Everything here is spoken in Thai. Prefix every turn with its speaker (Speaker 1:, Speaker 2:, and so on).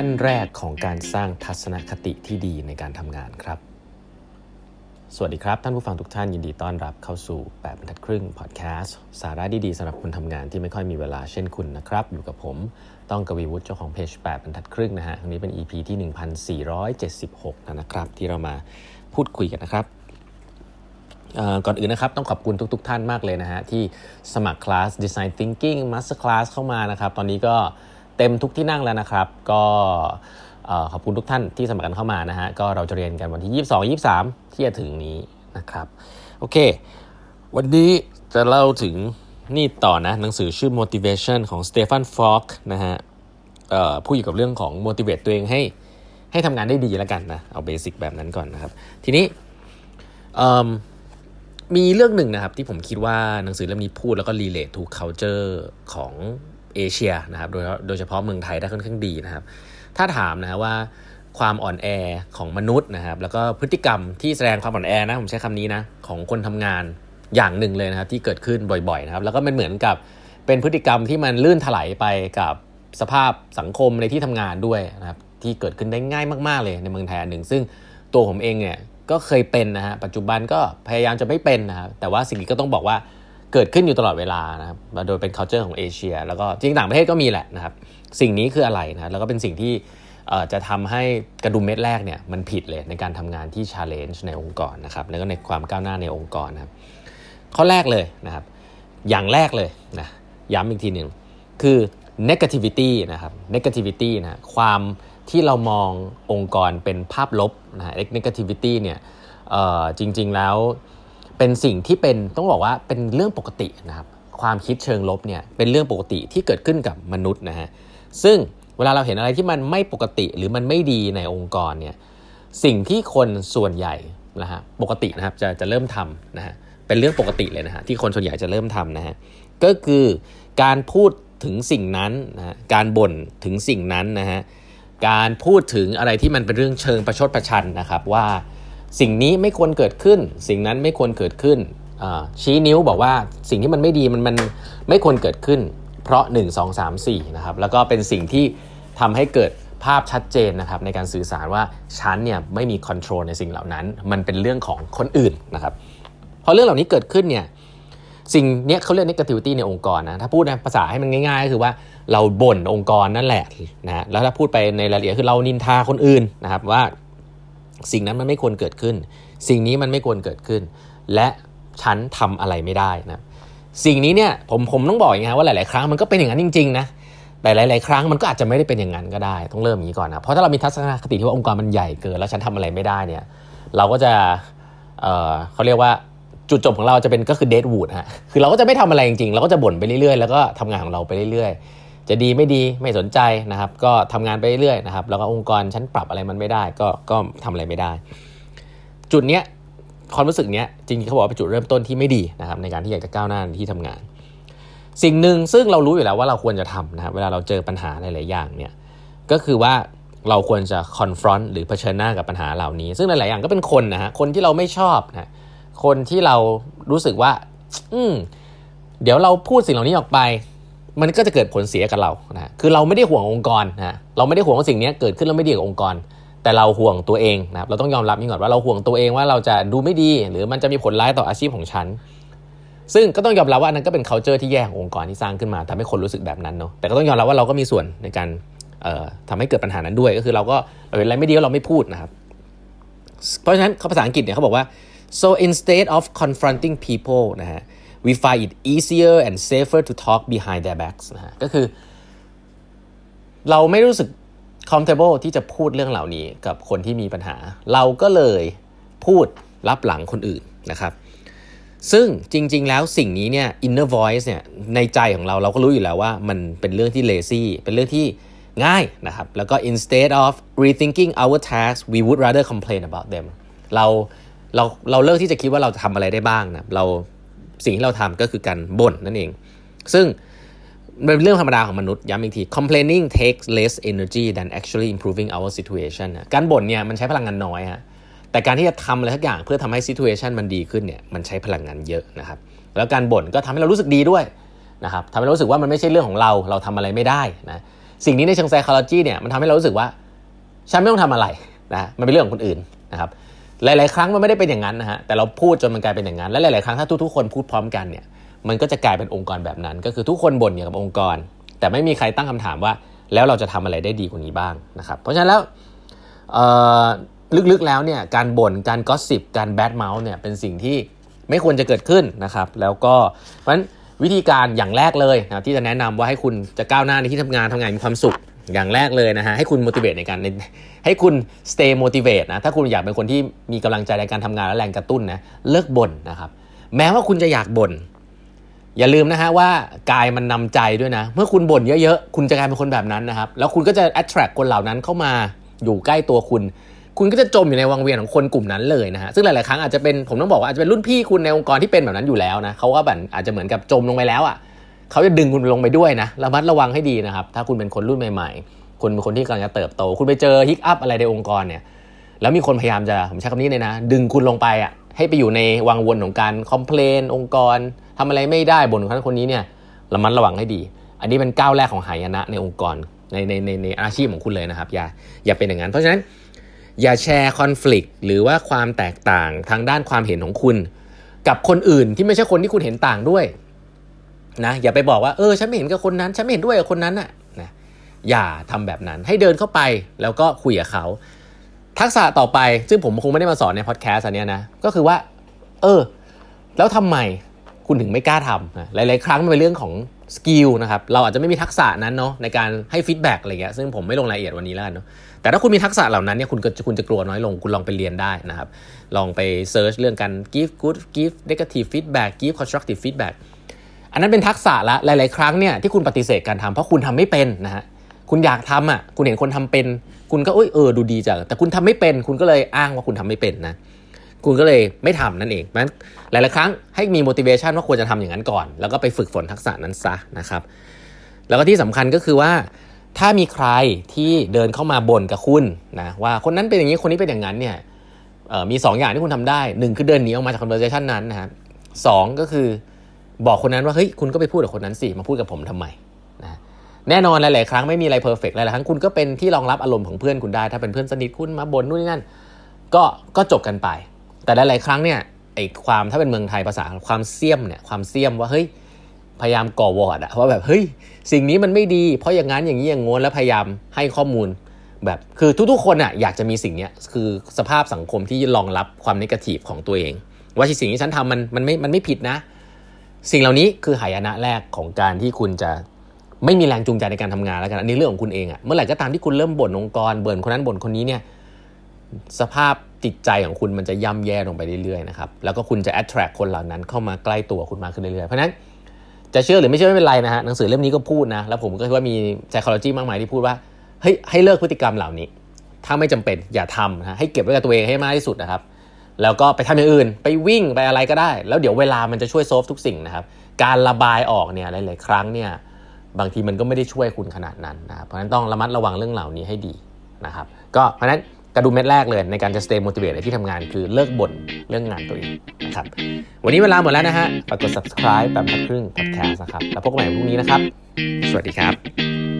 Speaker 1: ขั้นแรกของการสร้างทัศนคติที่ดีในการทำงานครับ สวัสดีครับ ท่านผู้ฟังทุกท่านยินดีต้อนรับเข้าสู่ 8บรรทัดครึ่งพอดแคสต์สาระดีๆสำหรับคนทำงานที่ไม่ค่อยมีเวลาเช่นคุณนะครับ อยู่กับผมต้องกวีวุฒิเจ้าของเพจ8บรรทัดครึ่งนะฮะอันนี้เป็น EP ที่ 1476นะครับ ที่เรามาพูดคุยกันนะครับก่อนอื่นนะครับต้องขอบคุณทุกๆท่านมากเลยนะฮะที่สมัครคลาส Design Thinking Master Class เข้ามานะครับ ตอนนี้ก็ เต็มทุกที่นั่งแล้วนะครับ ก็ขอบคุณทุกท่านที่สมัครกันเข้ามานะฮะก็เราจะเรียนกันวันที่ 22 23 ที่จะถึงนี้นะครับโอเค วันนี้จะเล่าถึงนี่ต่อนะหนังสือชื่อ motivation ของ Stephen Falk นะฮะพูดเกี่กับเรื่องของ motivate ตัวเองให้ให้ทำงานได้ดีแล้วกันนะ เอาเบสิกแบบนั้นก่อนนะครับ ทีนี้มีเรื่องหนึ่งนะครับที่ผมคิดว่าหนังสือเล่มนี้พูดแล้วก็ relate to culture ของ เอเชียนะครับ โดยโดยเฉพาะเมืองไทยได้ค่อนข้างดีนะครับ ถ้าถามนะว่าความอ่อนแอของมนุษย์นะครับ แล้วก็พฤติกรรมที่แสดงความอ่อนแอนะผมใช้คำนี้นะของคนทำงานอย่างหนึ่งเลยนะครับ ที่เกิดขึ้นบ่อยๆนะครับ แล้วก็มันเหมือนกับเป็นพฤติกรรมที่มันลื่นถลายไปกับสภาพสังคมในที่ทำงานด้วยนะครับ ที่เกิดขึ้นได้ง่ายมากๆเลยในเมืองไทยอันหนึ่ง ซึ่งตัวผมเองเนี่ยก็เคยเป็นนะฮะปัจจุบันก็พยายามจะไม่เป็นนะครับแต่ว่าสิ่งนี้ก็ต้องบอกว่า เกิดขึ้นอยู่ตลอดเวลานะครับโดยเป็น culture ของเอเชีย แล้วก็จริงต่างประเทศก็มีแหละนะครับ สิ่งนี้คืออะไรนะแล้วก็เป็นสิ่งที่จะทำให้กระดุมเม็ดแรกเนี่ยมันผิดเลยในการทำงานที่ challenge ในองค์กรนะครับแล้วก็ในความก้าวหน้าในองค์กรนะครับข้อแรกเลยนะครับ อย่างแรกเลยนะย้ำอีกทีหนึ่งคือ negativity นะครับ negativity นะความที่เรามององค์กรเป็นภาพลบนะ negativity เนี่ยจริง ๆ แล้ว เป็นสิ่งที่เป็นต้องบอกว่าเป็นเรื่องปกตินะครับความคิดเชิงลบเนี่ยเป็นเรื่องปกติที่เกิดขึ้นกับมนุษย์นะฮะซึ่งเวลาเราเห็นอะไรที่มันไม่ปกติหรือมันไม่ดีในองค์กรเนี่ยสิ่งที่คนส่วนใหญ่นะฮะปกตินะครับจะจะเริ่มทำนะฮะเป็นเรื่องปกติเลยนะฮะที่คนส่วนใหญ่จะเริ่มทำนะฮะก็คือการพูดถึงสิ่งนั้นนะฮะการบ่นถึงสิ่งนั้นนะฮะการพูดถึงอะไรที่มันเป็นเรื่องเชิงประชดประชันนะครับว่า สิ่งนี้ไม่ควรเกิดขึ้น สิ่งนั้นไม่ควรเกิดขึ้น ชี้นิ้วบอกว่าสิ่งที่มันไม่ดีมันมันไม่ควรเกิดขึ้น เพราะ 1 2 3 4นะครับแล้วก็เป็นสิ่งที่ทำให้เกิดภาพชัดเจนนะครับในการสื่อสารว่าฉันเนี่ยไม่มีคอนโทรลในสิ่งเหล่านั้น มันเป็นเรื่องของคนอื่นนะครับพอเรื่องเหล่านี้เกิดขึ้นเนี่ยสิ่งนี้เขาเรียก negativity ในองค์กรนะถ้าพูดในภาษาให้มันง่ายๆก็คือว่าเราบ่นองค์กรนั่นแหละนะแล้วถ้าพูดไปในรายละเอียดคือเรานินทาคนอื่นนะครับว่า สิ่งนั้นมันไม่ควรเกิดขึ้น สิ่งนี้มันไม่ควรเกิดขึ้น และฉันทำอะไรไม่ได้นะสิ่งนี้เนี่ยผมผมต้องบอกอย่างนี้ว่าหลาย ๆ ครั้งมันก็เป็นอย่างนั้นจริง ๆ นะแต่หลาย ๆ ครั้งมันก็อาจจะไม่ได้เป็นอย่างนั้นก็ได้ต้องเริ่มอย่างนี้ก่อนนะเพราะถ้าเรามีทัศนคติที่ว่าองค์กรมันใหญ่เกินแล้วฉันทำอะไรไม่ได้เนี่ยเราก็จะเเขาเรียกว่าจุดจบของเราจะเป็นก็คือเดดวูดฮะคือเราก็จะไม่ทำอะไรจริง ๆ เราก็จะบ่นไปเรื่อย ๆ แล้วก็ทำงานของเราไปเรื่อย ๆ จะดีไม่ดีไม่สนใจนะครับ ก็ทำงานไปเรื่อยนะครับ แล้วก็องค์กรฉันปรับอะไรมันไม่ได้ ก็ก็ทำอะไรไม่ได้ จุดเนี้ยความรู้สึกเนี้ยจริงๆเขาบอกว่าเป็นจุดเริ่มต้นที่ไม่ดีนะครับ ในการที่อยากจะก้าวหน้าที่ทำงาน สิ่งหนึ่งซึ่งเรารู้อยู่แล้วว่าเราควรจะทำนะครับเวลาเราเจอปัญหาหลายๆอย่างเนี่ยก็คือว่าเราควรจะ confront หรือเผชิญหน้ากับปัญหาเหล่านี้ ซึ่งหลายๆอย่างก็เป็นคนนะฮะคนที่เราไม่ชอบนะคนที่เรารู้สึกว่า อืมเดี๋ยวเราพูดสิ่งเหล่านี้ออกไป มันก็จะเกิดผลเสียกับเรานะคือเราไม่ได้ห่วงองค์กรนะเราไม่ได้ห่วงว่าสิ่งนี้เกิดขึ้นแล้วไม่ดีกับองค์กร แต่เราห่วงตัวเองนะเราต้องยอมรับนี่ก่อนว่าเราห่วงตัวเองว่าเราจะดูไม่ดี หรือมันจะมีผลร้ายต่ออาชีพของฉันซึ่งก็ต้องยอมรับว่านั้นก็เป็น culture ที่แย่ขององค์กรที่สร้างขึ้นมาทำให้คนรู้สึกแบบนั้นเนาะแต่ก็ต้องยอมรับว่าเราก็มีส่วนในการทำให้เกิดปัญหานั้นด้วย ก็คือเราก็เห็นอะไรไม่ดีเราไม่พูดนะครับ เพราะฉะนั้นภาษาอังกฤษเนี่ยเขาบอกว่า so instead of confronting people นะฮะ we find it easier and safer to talk behind their backs นะฮะก็คือ เราไม่รู้สึก comfortable ที่จะพูดเรื่องเหล่านี้กับคนที่มีปัญหา เราก็เลยพูดรับหลังคนอื่นนะครับ ซึ่งจริง ๆ แล้วสิ่งนี้เนี่ย inner voice เนี่ยในใจของเราเราก็รู้อยู่แล้วว่ามันเป็นเรื่องที่ lazy เป็นเรื่องที่ง่ายนะครับ แล้วก็ instead of rethinking our tasks we would rather complain about them เราเราเราเลิกที่จะคิดว่าเราจะทำอะไรได้บ้างนะเรา สิ่งที่เราทำก็คือการบ่นนั่นเอง ซึ่งเป็นเรื่องธรรมดาของมนุษย์ ย้ำอีกที complaining takes less energy than actually improving our situation การบ่นเนี่ยมันใช้พลังงานน้อยฮะแต่การที่จะทำอะไรสักอย่างเพื่อทำให้ situation มันดีขึ้นเนี่ยมันใช้พลังงานเยอะนะครับ แล้วการบ่นก็ทำให้เรารู้สึกดีด้วยนะครับทำให้เรารู้สึกว่ามันไม่ใช่เรื่องของเรา เราทำอะไรไม่ได้นะสิ่งนี้ในเชิง psychology เนี่ยมันทำให้เรารู้สึกว่า ฉันไม่ต้องทำอะไรนะมันเป็นเรื่องของคนอื่นนะครับ หลาย ๆ ครั้งมันไม่ได้เป็นอย่างนั้นนะฮะแต่เราพูดจนมันกลายเป็นอย่างนั้น และหลาย ๆ ครั้งถ้าทุก ๆ คนพูดพร้อมกันเนี่ยมันก็จะกลายเป็นองค์กรแบบนั้น ก็คือทุกคนบ่นเกี่ยวกับองค์กร แต่ไม่มีใครตั้งคำถามว่า แล้วเราจะทำอะไรได้ดีกว่านี้บ้างนะครับเพราะฉะนั้นแล้วลึก ๆ แล้วเนี่ยการบ่นการก็สิบการแบดเมาส์เนี่ยเป็นสิ่งที่ไม่ควรจะเกิดขึ้นนะครับแล้วก็เพราะฉะนั้นวิธีการอย่างแรกเลยนะที่จะแนะนำว่าให้คุณจะก้าวหน้าในที่ทำงานทำงานมีความสุข อย่างแรกเลยนะฮะให้คุณ motivate ในการให้คุณ stay motivate นะถ้าคุณอยากเป็นคนที่มีกำลังใจในการทำงานและแรงกระตุ้นนะเลิกบ่นนะครับ แม้ว่าคุณจะอยากบน่นอย่าลืมนะฮะว่ากายมันนำใจด้วยนะ เมื่อคุณบ่นเยอะๆ คุณจะกลายเป็นคนแบบนั้นนะครับ แล้วคุณก็จะ attract คนเหล่านั้นเข้ามาอยู่ใกล้ตัวคุณ คุณก็จะจมอยู่ในวังเวียนของคนกลุ่มนั้นเลยนะฮะซึ่งหลายๆครั้งอาจจะเป็นผมต้องบอกว่าอาจจะเป็นรุ่นพี่คุณในองค์กรที่เป็นแบบนั้นอยู่แล้วนะเขาก็แบบอาจจะเหมือนกับจมลงไปแล้วอะ เขาจะดึงคุณลงไปด้วยนะระมัดระวังให้ดีนะครับ ถ้าคุณเป็นคนรุ่นใหม่ๆ คุณเป็นคนที่กำลังจะเติบโต คุณไปเจอฮิกอัพอะไรในองค์กรเนี่ย แล้วมีคนพยายามจะผมใช้คำนี้เลยนะ ดึงคุณลงไปอะให้ไปอยู่ในวังวนของการคอมเพลนองค์กรทำอะไรไม่ได้บ่นคนนั้นคนนี้เนี่ยระมัดระวังให้ดี อันนี้เป็นก้าวแรกของหายนะในองค์กรในในในในอาชีพของคุณเลยนะครับ อย่าอย่าเป็นอย่างนั้น เพราะฉะนั้นอย่าแชร์คอน FLICT หรือว่าความแตกต่างทางด้านความเห็นของคุณ กับคนอื่นที่ไม่ใช่คนที่คุณเห็นต่างด้วย นะอย่าไปบอกว่าเออฉันไม่เห็นกับคนนั้น ฉันไม่เห็นด้วยกับคนนั้นน่ะนะอย่าทำแบบนั้นให้เดินเข้าไปแล้วก็คุยกับเขา ทักษะต่อไปซึ่งผมคงไม่ได้มาสอนในพอดแคสต์อันนี้นะก็คือว่า เออ แล้วทำไมคุณถึงไม่กล้าทำนะหลาย ๆ ครั้งมันเป็นเรื่องของskill นะครับเราอาจจะไม่มีทักษะนั้นเนาะในการให้ feedback อะไรเงี้ยซึ่งผมไม่ลงรายละเอียดวันนี้แล้วเนาะแต่ถ้าคุณมีทักษะเหล่านั้นเนี่ยคุณคุณจะกลัวน้อยลง คุณลองไปเรียนได้นะครับ ลองไป search เรื่องการ give good give negative feedback give constructive feedback อันนั้นเป็นทักษะละหลาย ๆ ครั้งเนี่ยที่คุณปฏิเสธการทำเพราะคุณทำไม่เป็นนะฮะคุณอยากทำอะคุณเห็นคนทำเป็น คุณก็เอ้ยเออดูดีจังแต่คุณทำไม่เป็น คุณก็เลยอ้างว่าคุณทำไม่เป็นนะคุณก็เลยไม่ทำนั่นเองมันหลาย ๆ ครั้งให้มี motivation ว่าควรจะทำอย่างนั้นก่อน แล้วก็ไปฝึกฝนทักษะนั้นซะนะครับ แล้วก็ที่สำคัญก็คือว่า ถ้ามีใครที่เดินเข้ามาบ่นกับคุณนะว่าคนนั้นเป็นอย่างนี้คนนี้เป็นอย่างนั้นเนี่ยมี 2 อย่างที่คุณทำได้หนึ่งคือเดินหนีออกมาจาก conversation นั้นนะครับสองก็คือ บอกคนนั้นว่าเฮ้ยคุณก็ไปพูดกับคนนั้นสิมาพูดกับผมทำไมนะแน่นอนหลายๆครั้งไม่มีอะไร perfect หลายๆครั้งคุณก็เป็นที่รองรับอารมณ์ของเพื่อนคุณได้ ถ้าเป็นเพื่อนสนิทคุณมาบ่นนู่นนี่นั่นก็ก็จบกันไป แต่หลายๆครั้งเนี่ยไอ้ความถ้าเป็นเมืองไทยภาษาความเสียมเนี่ยความเสียมว่าเฮ้ยพยายามก่อวอร์ดอะว่าแบบเฮ้ยสิ่งนี้มันไม่ดี เพราะอย่างนั้นอย่างนี้อย่างงนแล้วพยายามให้ข้อมูล แบบคือทุกๆคนอะอยากจะมีสิ่งนี้คือสภาพสังคมที่รองรับความนิเกทีฟของตัวเอง ว่าสิ่งที่ฉันทำมันมันไม่มันไม่ผิดนะ สิ่งเหล่านี้คือหายนะแรกของการที่คุณจะไม่มีแรงจูงใจในการทำงานแล้วกันอันนี้เรื่องของคุณเองอะเมื่อไหร่ก็ตามที่คุณเริ่มบ่นองค์กรเบ่นคนนั้นบ่นคนนี้เนี่ยสภาพจิตใจของคุณมันจะย่ำแย่ลงไปเรื่อยๆนะครับแล้วก็คุณจะ attract คนเหล่านั้นเข้ามาใกล้ตัวคุณมากขึ้นเรื่อยๆเพราะนั้นจะเชื่อหรือไม่เชื่อไม่เป็นไรนะฮะหนังสือเล่มนี้ก็พูดนะแล้วผมก็คิดว่ามี psychology มากมายที่พูดว่าเฮ้ยให้เลิกพฤติกรรมเหล่านี้ ถ้าไม่จำเป็นอย่าทำนะให้เก็บไว้กับตัวเองให้มากที่สุดนะครับ แล้วก็ไปทำอย่างอื่น ไปวิ่งไปอะไรก็ได้ แล้วเดี๋ยวเวลามันจะช่วยโซฟทุกสิ่งนะครับ การระบายออกเนี่ยหลายๆครั้งเนี่ยบางทีมันก็ไม่ได้ช่วยคุณขนาดนั้นนะครับเพราะฉะนั้นต้องระมัดระวังเรื่องเหล่านี้ให้ดีนะครับก็เพราะฉะนั้นกระดุมเม็ดแรกเลยในการจะ stay motivate ในที่ทำงานคือเลิกบ่นเรื่องงานตัวเองนะครับ วันนี้เวลาหมดแล้วนะฮะฝากกด subscribe แบบพักครึ่ง podcast นะครับ แล้วพบกันใหม่พรุ่งนี้นะครับ สวัสดีครับ